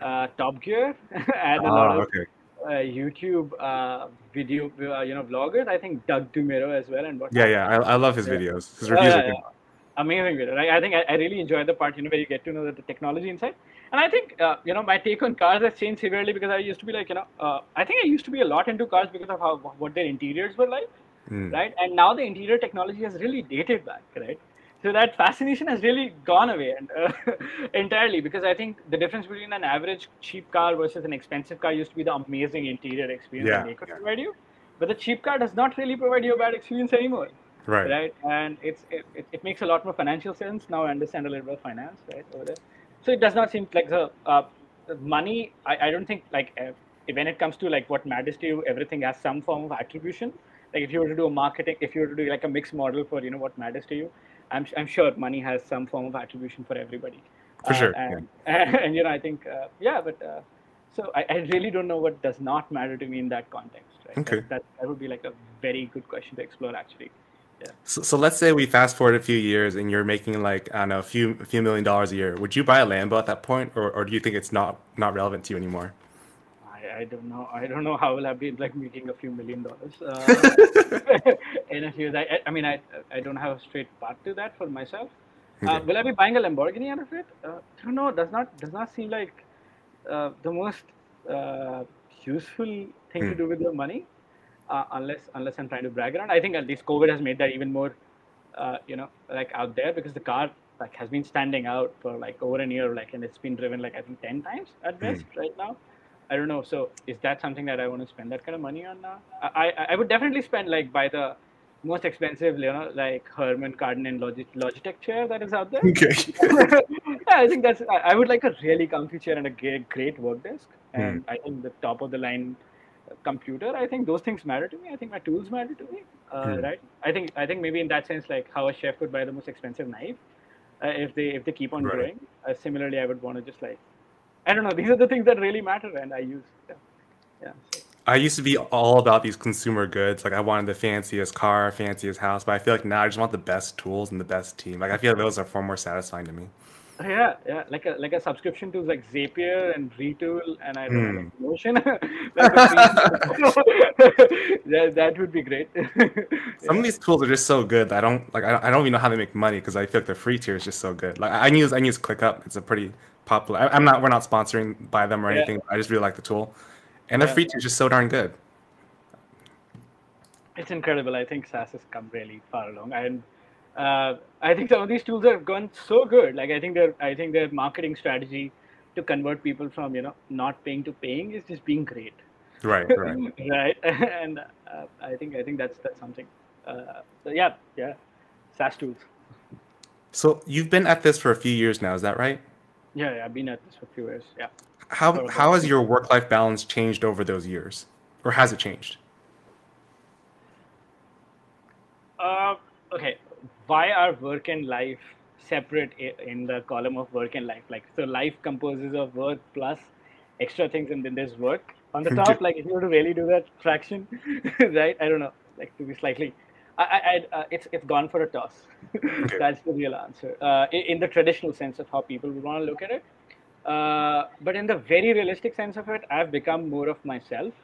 Speaker 2: uh, Top Gear and a lot
Speaker 1: Ah,
Speaker 2: of
Speaker 1: okay.
Speaker 2: uh, YouTube uh, video, uh, you know, vloggers. I think Doug DeMuro as well and what.
Speaker 1: Yeah, yeah. I, I love his videos. His
Speaker 2: Oh,
Speaker 1: reviews
Speaker 2: yeah,
Speaker 1: are good.
Speaker 2: yeah. Amazing video. Right? I think I, I really enjoy the part, you know, where you get to know the, the technology inside. And I think, uh, you know, my take on cars has changed severely because I used to be like, you know, uh, I think I used to be a lot into cars because of how what their interiors were like,
Speaker 1: Mm.
Speaker 2: right? And now the interior technology has really dated back, right? So that fascination has really gone away and uh, entirely because I think the difference between an average cheap car versus an expensive car used to be the amazing interior experience
Speaker 1: Yeah,
Speaker 2: they could
Speaker 1: yeah.
Speaker 2: provide you. But the cheap car does not really provide you a bad experience anymore
Speaker 1: Right.
Speaker 2: right? And it's it, it, it makes a lot more financial sense now. I understand a little bit of finance, right over there. So it does not seem like the uh, the money. I, I don't think like uh, when it comes to like what matters to you, everything has some form of attribution. Like if you were to do a marketing, if you were to do like a mixed model for you know what matters to you, I'm I'm sure money has some form of attribution for everybody.
Speaker 1: For
Speaker 2: Uh,
Speaker 1: sure,
Speaker 2: And, and, you know I think uh, yeah, but. Uh, so I, I really don't know what does not matter to me in that context. Right?
Speaker 1: Okay.
Speaker 2: That, that, that would be like a very good question to explore actually.
Speaker 1: So, so let's say we fast forward a few years and you're making like I don't know a few a few million dollars a year. Would you buy a Lambo at that point, or, or do you think it's not not relevant to you anymore?
Speaker 2: I, I don't know. I don't know how will I be like making a few million dollars uh, in a few. I, I- I mean, I I don't have a straight path to that for myself. Uh, will I be buying a Lamborghini out of it? Uh, I don't know. Does not does not seem like uh, the most uh, useful thing to
Speaker 1: Hmm.
Speaker 2: do with your money, uh, unless unless I'm trying to brag around. I think at least COVID has made that even more, uh, you know, like out there because the car like has been standing out for like over a year, like and it's been driven like I think ten times at
Speaker 1: Hmm.
Speaker 2: best right now. I don't know. So is that something that I want to spend that kind of money on now? I I, I would definitely spend like buy the most expensive, you know, like Harman Kardon Logi- Logitech chair that is out there.
Speaker 1: Okay.
Speaker 2: yeah, I think that's. I I would like a really comfy chair and a great, great work desk, and
Speaker 1: Hmm.
Speaker 2: I think the top of the line computer. I think those things matter to me. I think my tools matter to me, uh,
Speaker 1: Hmm.
Speaker 2: right? I think I think maybe in that sense, like how a chef would buy the most expensive knife, uh, if they if they keep on
Speaker 1: Right.
Speaker 2: growing. Uh, similarly, I would want to just like, I don't know. These are the things that really matter, and I use. Yeah. yeah so.
Speaker 1: I used to be all about these consumer goods. Like I wanted the fanciest car, fanciest house, but I feel like now I just want the best tools and the best team. Like I feel like those are far more satisfying to me.
Speaker 2: Yeah, yeah, like a like a subscription to like Zapier and Retool and I don't know,
Speaker 1: Hmm.
Speaker 2: Notion. That would be- that, would be great.
Speaker 1: Some of these tools are just so good that I don't like. I don't, I don't even know how they make money because I feel like the free tier is just so good. Like I use I use ClickUp. It's a pretty popular. I, I'm not. We're not sponsoring by them or
Speaker 2: Yeah.
Speaker 1: anything. I just really like the tool, and their
Speaker 2: Yeah.
Speaker 1: free tier is just so darn good.
Speaker 2: it's incredible. I think SaaS has come really far along, and uh, I think some of these tools have gone so good. Like I think their I think their marketing strategy to convert people from you know not paying to paying is just being great.
Speaker 1: Right, right,
Speaker 2: right. and uh, I think I think that's that's something. Uh, so yeah, yeah, SaaS tools.
Speaker 1: So you've been at this for a few years now, is that right?
Speaker 2: Yeah, yeah I've been at this for a few years. Yeah.
Speaker 1: How how has your work life balance changed over those years, or has it changed?
Speaker 2: Uh, okay. Why are work and life separate in the column of work and life? Like, so life composes of work plus extra things, and then there's work on the top. like, if you were to really do that fraction, right? I don't know. Like to be slightly, I, I, uh, it's it's gone for a toss. Okay. That's the real answer. Uh, in, in, the traditional sense of how people would want to look at it. Uh, but in the very realistic sense of it, I've become more of myself.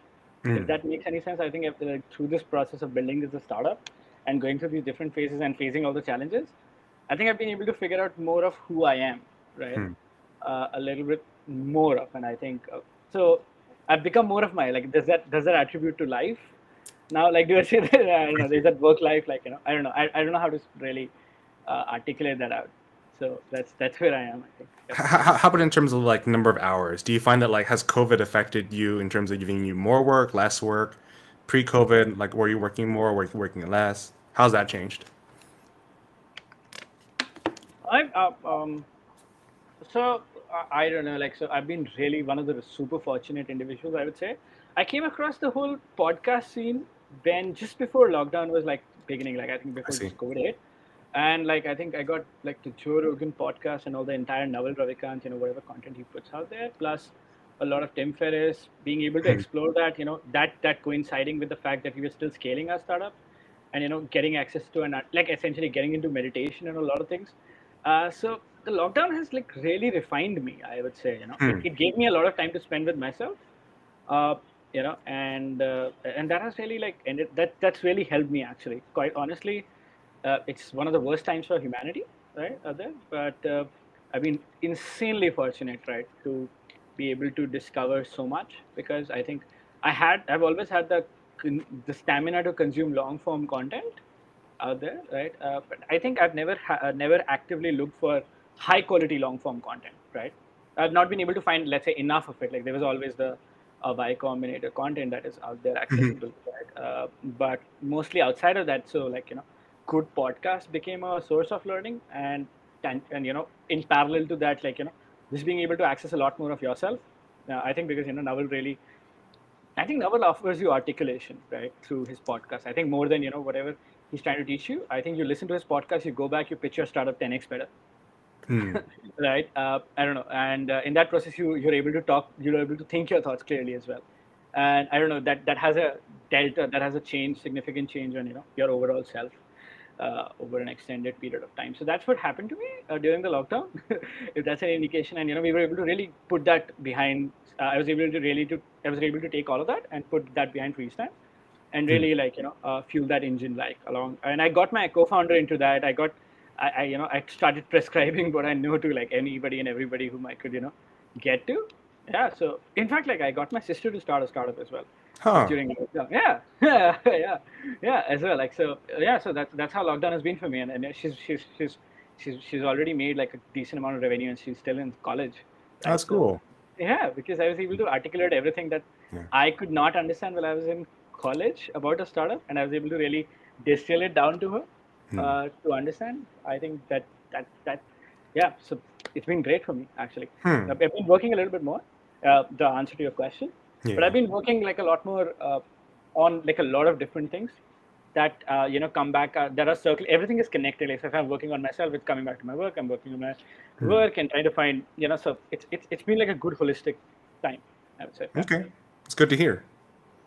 Speaker 2: Mm. If hmm. that makes any sense, I think if, uh, through this process of building this startup and going through these different phases and facing all the challenges, I think I've been able to figure out more of who I am, right? Mm. Uh, a little bit more of, and I think uh, so. I've become more of my like. Does that does that attribute to life? Now, like, do I say that? I don't know. Is that work life? Like, you know, I don't know. I, I don't know how to really articulate that out. So that's that's where I am. I think.
Speaker 1: How, how, about in terms of like number of hours? Do you find that like has COVID affected you in terms of giving you more work, less work? Pre-COVID, like were you working more, were you working less? How's that changed?
Speaker 2: I uh, um, so I don't know. Like so, I've been really one of the super fortunate individuals. I would say I came across the whole podcast scene when just before lockdown was like beginning. Like I think before COVID hit and like I think I got like the Joe Rogan podcast and all the entire Naval Ravikant, you know, whatever content he puts out there, plus a lot of Tim Ferriss, being able to hmm. explore that, you know, that that coinciding with the fact that we were still scaling our startup, and you know, getting access to and like essentially getting into meditation and a lot of things. Uh, so the lockdown has like really refined me. I would say, you know, it, hmm. it, gave me a lot of time to spend with myself. Uh, you know, and uh, and that has really like ended. That that's really helped me actually. Quite honestly, uh, it's one of the worst times for humanity, right? Out there, but uh, I've been insanely fortunate, right, to be able to discover so much because I think I had, I've always had the the stamina to consume long form content out there, right? Uh, but I think I've never ha- uh, never actively looked for high quality long form content, right? I've not been able to find, let's say, enough of it. Like there was always the uh, Y Combinator content that is out there mm-hmm. accessible, mm-hmm. right? Uh, but mostly outside of that, so like you know, good podcast became a source of learning and and, and you know in parallel to that like you know just being able to access a lot more of yourself uh, i think because you know Naval really i think Naval offers you articulation right through his podcast. I think more than you know whatever he's trying to teach you i think you listen to his podcast you go back you pitch your startup 10x better. Hmm. right? Uh, i don't know. And uh, in that process you you're able to talk you're able to think your thoughts clearly as well. And i don't know that that has a delta that has a change significant change on you know your overall self uh, over an extended period of time. So that's what happened to me uh, during the lockdown, if that's an indication. And you know, we were able to really put that behind. Uh, I was able to really to I was able to take all of that and put that behind Freestand, and hmm. really like you know uh, fuel that engine like along. And I got my co-founder into that. I got, I, I you know I started prescribing what I know to like anybody and everybody whom I could you know get to. Yeah. So in fact, like I got my sister to start a startup as well huh. during lockdown. Yeah, yeah, yeah, yeah, as well. Like so, yeah. So that's that's how lockdown has been for me, and, and she's she's she's she's she's already made like a decent amount of revenue, and she's still in college.
Speaker 1: Right? That's cool.
Speaker 2: Yeah, because I was able to articulate everything that yeah. I could not understand while I was in college about a startup, and I was able to really distill it down to her hmm. uh, to understand. I think that that that yeah. So it's been great for me actually. Hmm. I've been working a little bit more. Uh, the answer to your question yeah. But I've been working like a lot more uh, on like a lot of different things that uh, you know come back. Uh, there are circle. Everything is connected. Like so if I'm working on myself, it's coming back to my work. I'm working on my mm. work and trying to find you know. So it's it's it's been like a good holistic time. I would say.
Speaker 1: Okay, it's good to hear.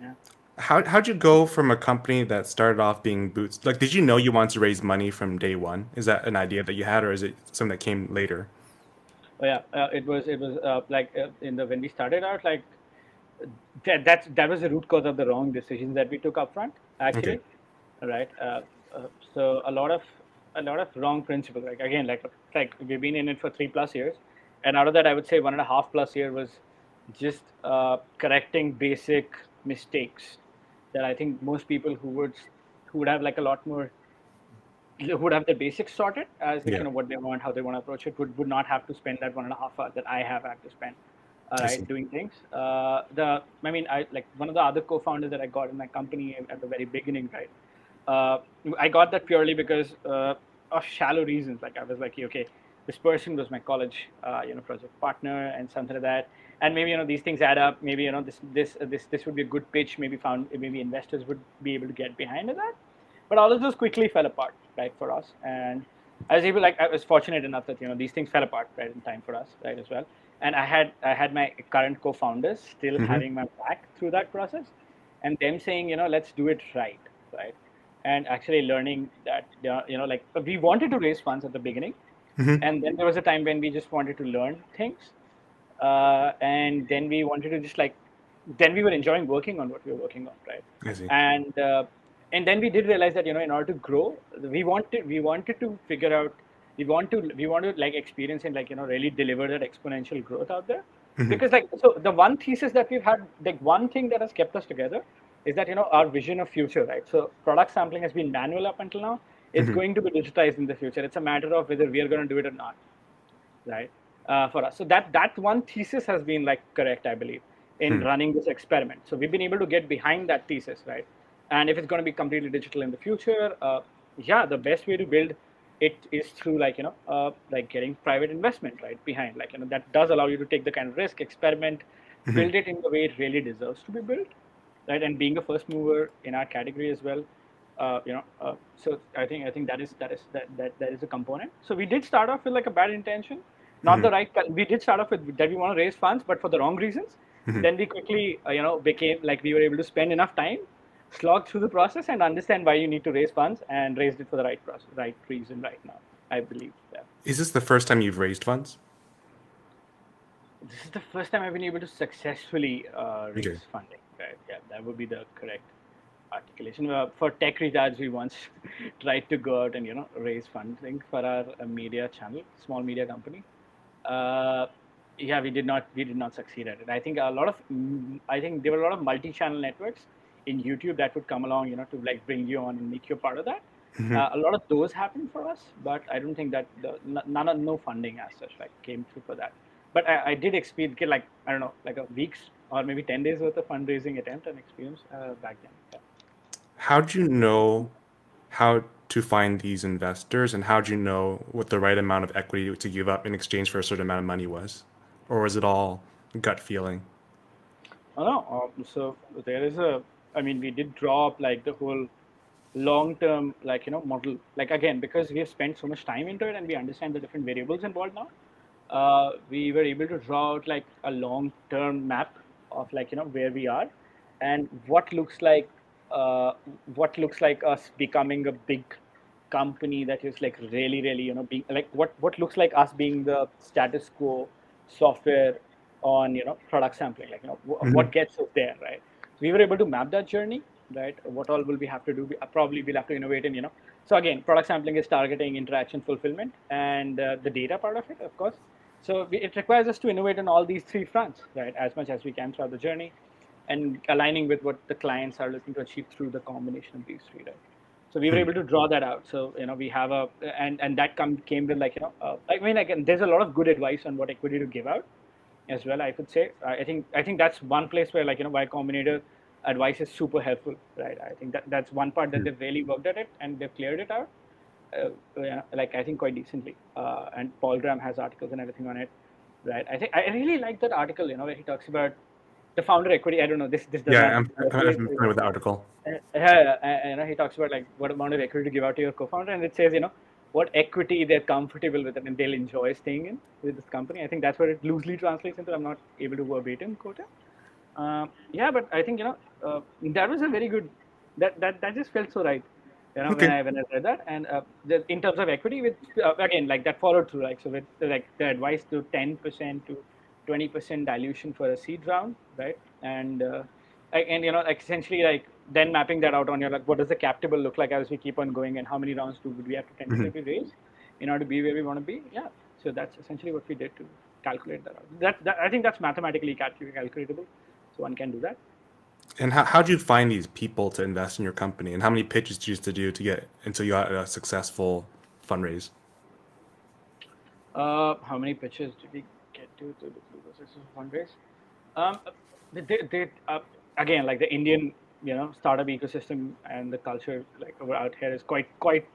Speaker 2: Yeah.
Speaker 1: How how'd you go from a company that started off being boots? Like, did you know you wanted to raise money from day one? Is that an idea that you had, or is it something that came later?
Speaker 2: Oh, yeah, uh, it was it was uh, like uh, in the when we started out, like that that's that was the root cause of the wrong decisions that we took up front actually okay. right uh, uh, so a lot of a lot of wrong principles like again like like we've been in it for three plus years and out of that i would say one and a half plus year was just uh, correcting basic mistakes that i think most people who would who would have like a lot more who would have the basics sorted as
Speaker 1: Yeah.
Speaker 2: you know what they want, how they want to approach it, would, would not have to spend that one and a half hour that I have had to spend. Right, doing things. Uh, the I mean, I like one of the other co-founders that I got in my company at the very beginning, right? Uh, I got that purely because uh, of shallow reasons. Like I was like, okay, this person was my college, uh, you know, project partner and something like that. And maybe you know these things add up. Maybe you know this this uh, this this would be a good pitch. Maybe found maybe investors would be able to get behind that. But all of those quickly fell apart, right, for us. And I was able, like, I was fortunate enough that you know these things fell apart right in time for us, right, as well. And I had I had my current co-founders still
Speaker 1: Mhm.
Speaker 2: having my back through that process, and them saying, you know, let's do it right, right, and actually learning that you know, like we wanted to raise funds at the beginning,
Speaker 1: Mhm.
Speaker 2: and then there was a time when we just wanted to learn things, uh, and then we wanted to just like, then we were enjoying working on what we were working on, right
Speaker 1: I see.
Speaker 2: and uh, and then we did realize that you know in order to grow we wanted we wanted to figure out we want to we want to like experience and like you know really deliver that exponential growth out there.
Speaker 1: Mhm.
Speaker 2: because like so the one thesis that we've had like one thing that has kept us together is that you know our vision of future right? So product sampling has been manual up until now. It's
Speaker 1: Mhm.
Speaker 2: going to be digitized in the future. It's a matter of whether we are going to do it or not right? Uh, for us. So that that one thesis has been like correct i believe in
Speaker 1: Hmm.
Speaker 2: running this experiment. So we've been able to get behind that thesis right? And if it's going to be completely digital in the future uh, yeah the best way to build it is through like you know uh, like getting private investment right behind like you know that does allow you to take the kind of risk experiment
Speaker 1: Mhm.
Speaker 2: build it in the way it really deserves to be built right and being a first mover in our category as well uh, you know uh, so i think i think that is that is that, that that is a component so we did start off with like a bad intention not the right we did start off with that we want to raise funds but for the wrong reasons
Speaker 1: Mhm.
Speaker 2: then we quickly uh, you know became like we were able to spend enough time slog through the process and understand why you need to raise funds and raised it for the right process right reason right now i believe that
Speaker 1: Is this the first time you've raised funds?
Speaker 2: this is the first time I've been able to successfully uh, raise
Speaker 1: Okay.
Speaker 2: funding. Right? Yeah, that would be the correct articulation. Uh, for Tech Retards, we once tried to go out and you know raise funding for our uh, media channel, small media company. Uh, yeah, we did not we did not succeed at it. I think a lot of mm, I think there were a lot of multi-channel networks in YouTube that would come along, you know, to like bring you on and make you a part of that.
Speaker 1: Mhm.
Speaker 2: Uh, a lot of those happened for us, but I don't think that the, none of no funding as such like came through for that. But I, I did experience like I don't know like a weeks or maybe ten days worth of fundraising attempt and experience uh, back then. Yeah.
Speaker 1: How do you know how to find these investors and how do you know what the right amount of equity to give up in exchange for a certain amount of money was? Or was it all gut feeling?
Speaker 2: Oh no, um, so there is a. I mean, we did draw up like the whole long-term like you know model. Like again, because we have spent so much time into it and we understand the different variables involved now. Uh, we were able to draw out like a long-term map of like you know where we are and what looks like uh, what looks like us becoming a big company that is like really really you know being like what what looks like us being the status quo software on you know product sampling like you know wh-
Speaker 1: Mhm.
Speaker 2: what gets us there right we were able to map that journey right? What all will we have to do? We, uh, probably we'll have to innovate in you know. So again product sampling is targeting interaction fulfillment and uh, the data part of it of course. So we, it requires us to innovate on all these three fronts right as much as we can throughout the journey and aligning with what the clients are looking to achieve through the combination of these three right? So we were
Speaker 1: Hmm.
Speaker 2: able to draw that out. So you know we have a and and that come came with like you know uh, i mean again there's a lot of good advice on what equity to give out as well i could say. I I think i think that's one place where like you know y combinator advice is super helpful right i think that that's one part that
Speaker 1: Hmm.
Speaker 2: they've really worked at it and they've cleared it out uh, like i think quite decently uh, and paul graham has articles and everything on it right i think i really like that article you know where he talks about the founder equity i don't know this this
Speaker 1: Yeah, I'm, I'm familiar with the article.
Speaker 2: uh, yeah, uh, you know, he talks about like what amount of equity to give out to your co-founder, and it says, you know, what equity they're comfortable with and they'll enjoy staying in with this company. I think that's what it loosely translates into. I'm not able to verbatim quote it. Uh, yeah, but I think you know uh, that was a very good. That that that just felt so right. You know,
Speaker 1: Okay.
Speaker 2: when I when I read that, and uh, the, in terms of equity, with uh, again like that followed through, like so with like the advice to 10% to 20% dilution for a seed round, right? And uh, and you know like essentially like then mapping that out on your like what does the cap table look like as we keep on going and how many rounds do we have to tentatively raise in order to be where we want to be yeah so that's essentially what we did to calculate that out that, that i think that's mathematically calcu- calculatable so one can do that
Speaker 1: And how how did you find these people to invest in your company? And how many pitches did you used to do to get until you got a successful fundraise?
Speaker 2: Uh, how many pitches did we get to to do the successful fundraise? Um, they, they, they uh, again like the Indian you know startup ecosystem and the culture like over out here is quite quite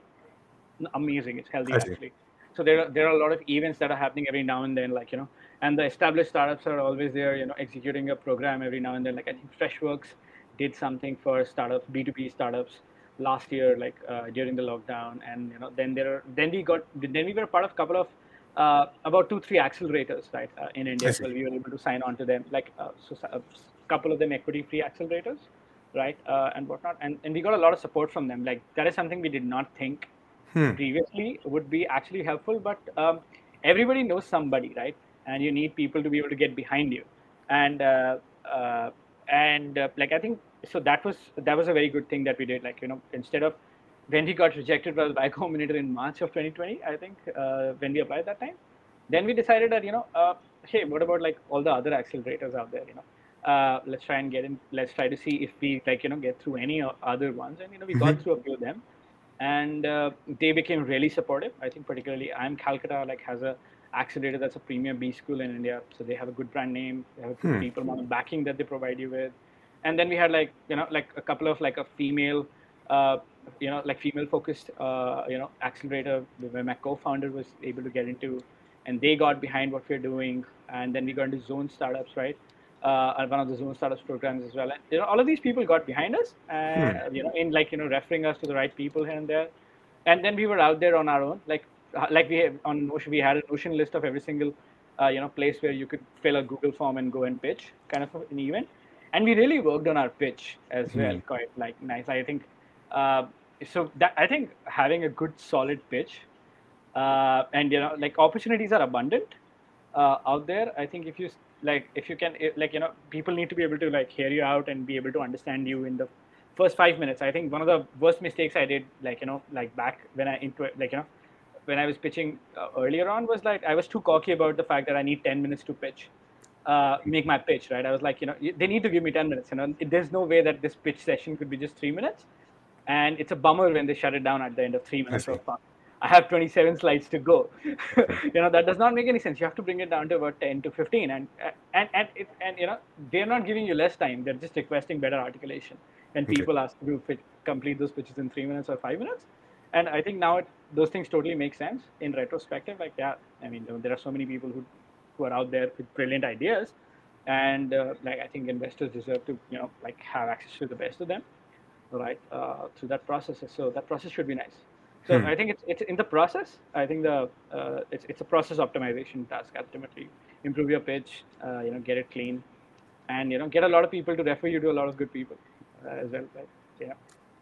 Speaker 2: amazing. It's healthy actually. So there are, there are a lot of events that are happening every now and then, like you know, and the established startups are always there, you know, executing a program every now and then. Like I think Freshworks did something for startups, B2B startups last year, like uh, during the lockdown, and you know, then there then we got then we were part of a couple of uh, about two three accelerators, right, uh, in India
Speaker 1: I
Speaker 2: as
Speaker 1: see.
Speaker 2: well. We were able to sign on to them, like uh, so a couple of them equity free accelerators, right, uh, and whatnot, and and we got a lot of support from them. Like that is something we did not think
Speaker 1: Hmm.
Speaker 2: previously would be actually helpful but um, everybody knows somebody right and you need people to be able to get behind you. And uh, uh, and uh, like i think so that was that was a very good thing that we did. Like you know instead of when we got rejected by the Y Combinator in march of 2020 i think uh, when we applied that time then we decided that you know uh, hey what about like all the other accelerators out there you know? Uh, let's try and get in let's try to see if we like you know get through any other ones. And you know we got
Speaker 1: Mhm.
Speaker 2: through a few of them. And uh, they became really supportive. I think particularly IIM Calcutta like has a accelerator that's a premier B school in India, so they have a good brand name, they have a good
Speaker 1: Hmm.
Speaker 2: people amount backing that they provide you with, and then we had like you know like a couple of like a female, uh, you know like female focused uh, you know accelerator where my co-founder was able to get into, and they got behind what we're doing, and then we got into Zone Startups, right? Uh, and one of the Zone Startups programs as well. And you know, all of these people got behind us, uh, you know, in like you know referring us to the right people here and there. And then we were out there on our own. Like like we have on notion we had a notion list of every single uh, you know place where you could fill a google form and go and pitch kind of an event. And we really worked on our pitch as well
Speaker 1: Mhm.
Speaker 2: quite like nice. I think uh, so that i think having a good solid pitch uh, and you know like opportunities are abundant uh, out there. I think if you like if you can like you know people need to be able to like hear you out and be able to understand you in the first five minutes. I think one of the worst mistakes i did like you know like back when i into like you know when i was pitching uh, earlier on was like i was too cocky about the fact that i need 10 minutes to pitch uh, make my pitch right i was like you know they need to give me 10 minutes you know there's no way that this pitch session could be just three minutes and it's a bummer when they shut it down at the end of three minutes of fun. I have 27 slides to go. you know that does not make any sense. You have to bring it down to about 10 to 15, and and and it, and you know they're not giving you less time. They're just requesting better articulation. And
Speaker 1: Okay.
Speaker 2: people ask you to fit, complete those pitches in three minutes or five minutes, and I think now it, those things totally make sense. In retrospective. Like yeah, I mean there are so many people who who are out there with brilliant ideas, and uh, like I think investors deserve to you know like have access to the best of them right uh, through that process. So that process should be nice. So
Speaker 1: Hmm.
Speaker 2: i think it's it's in the process. I think the uh, it's, it's a process optimization task ultimately. Improve your pitch uh, you know get it clean and you know get a lot of people to refer you to a lot of good people uh, as well right? Yeah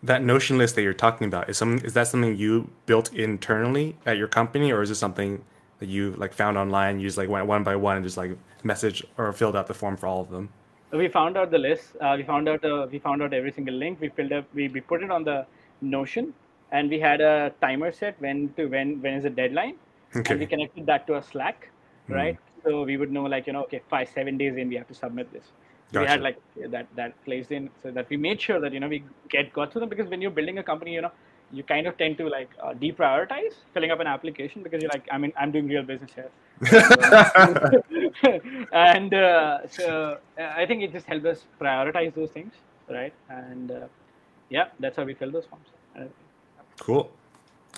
Speaker 1: That notion list that you're talking about is some is that something you built internally at your company, or is it something that you like found online, used like went one by one and just like message or filled out the form for all of them?
Speaker 2: We found out the list. Uh, we found out uh, we found out every single link. We filled up. We, we put it on the Notion, and we had a timer set when to when when is the deadline, and we connected that to a Slack,
Speaker 1: Hmm.
Speaker 2: right? So we would know like you know okay five seven days in we have to submit this. So we had like that that placed in so that we made sure that you know we get got to them because when you're building a company you know you kind of tend to like uh, deprioritize filling up an application because you're like I mean I'm doing real business here and uh, so uh, I think it just helped us prioritize those things, right? And uh, yeah, that's how we fill those forms.
Speaker 1: Cool.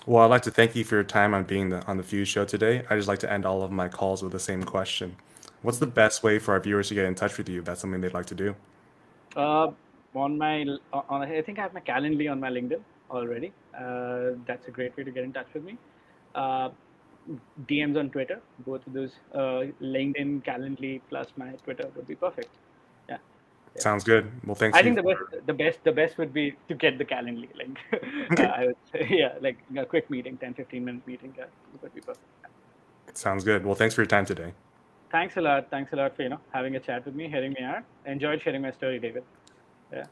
Speaker 1: Well, I'd like to thank you for your time on being the, on the Fuse Show today. I just like to end all of my calls with the same question. What's the best way for our viewers to get in touch with you? If that's something they'd like to do.
Speaker 2: Uh, on my, on, I think I have my Calendly on my LinkedIn already. Uh, that's a great way to get in touch with me. Uh, DMs on Twitter, both of those, uh, LinkedIn, Calendly plus my Twitter would be perfect. Yeah. Yeah.
Speaker 1: Sounds good. Well, thanks.
Speaker 2: I think the best, the best, the best would be to get the Calendly link. Uh, I would say, yeah, like a quick meeting, 10, 15 minute meeting, yeah, would be perfect.
Speaker 1: Sounds good. Well, thanks for your time today.
Speaker 2: Thanks a lot. Thanks a lot for you know having a chat with me, hearing me out. Enjoyed sharing my story, David. Yeah.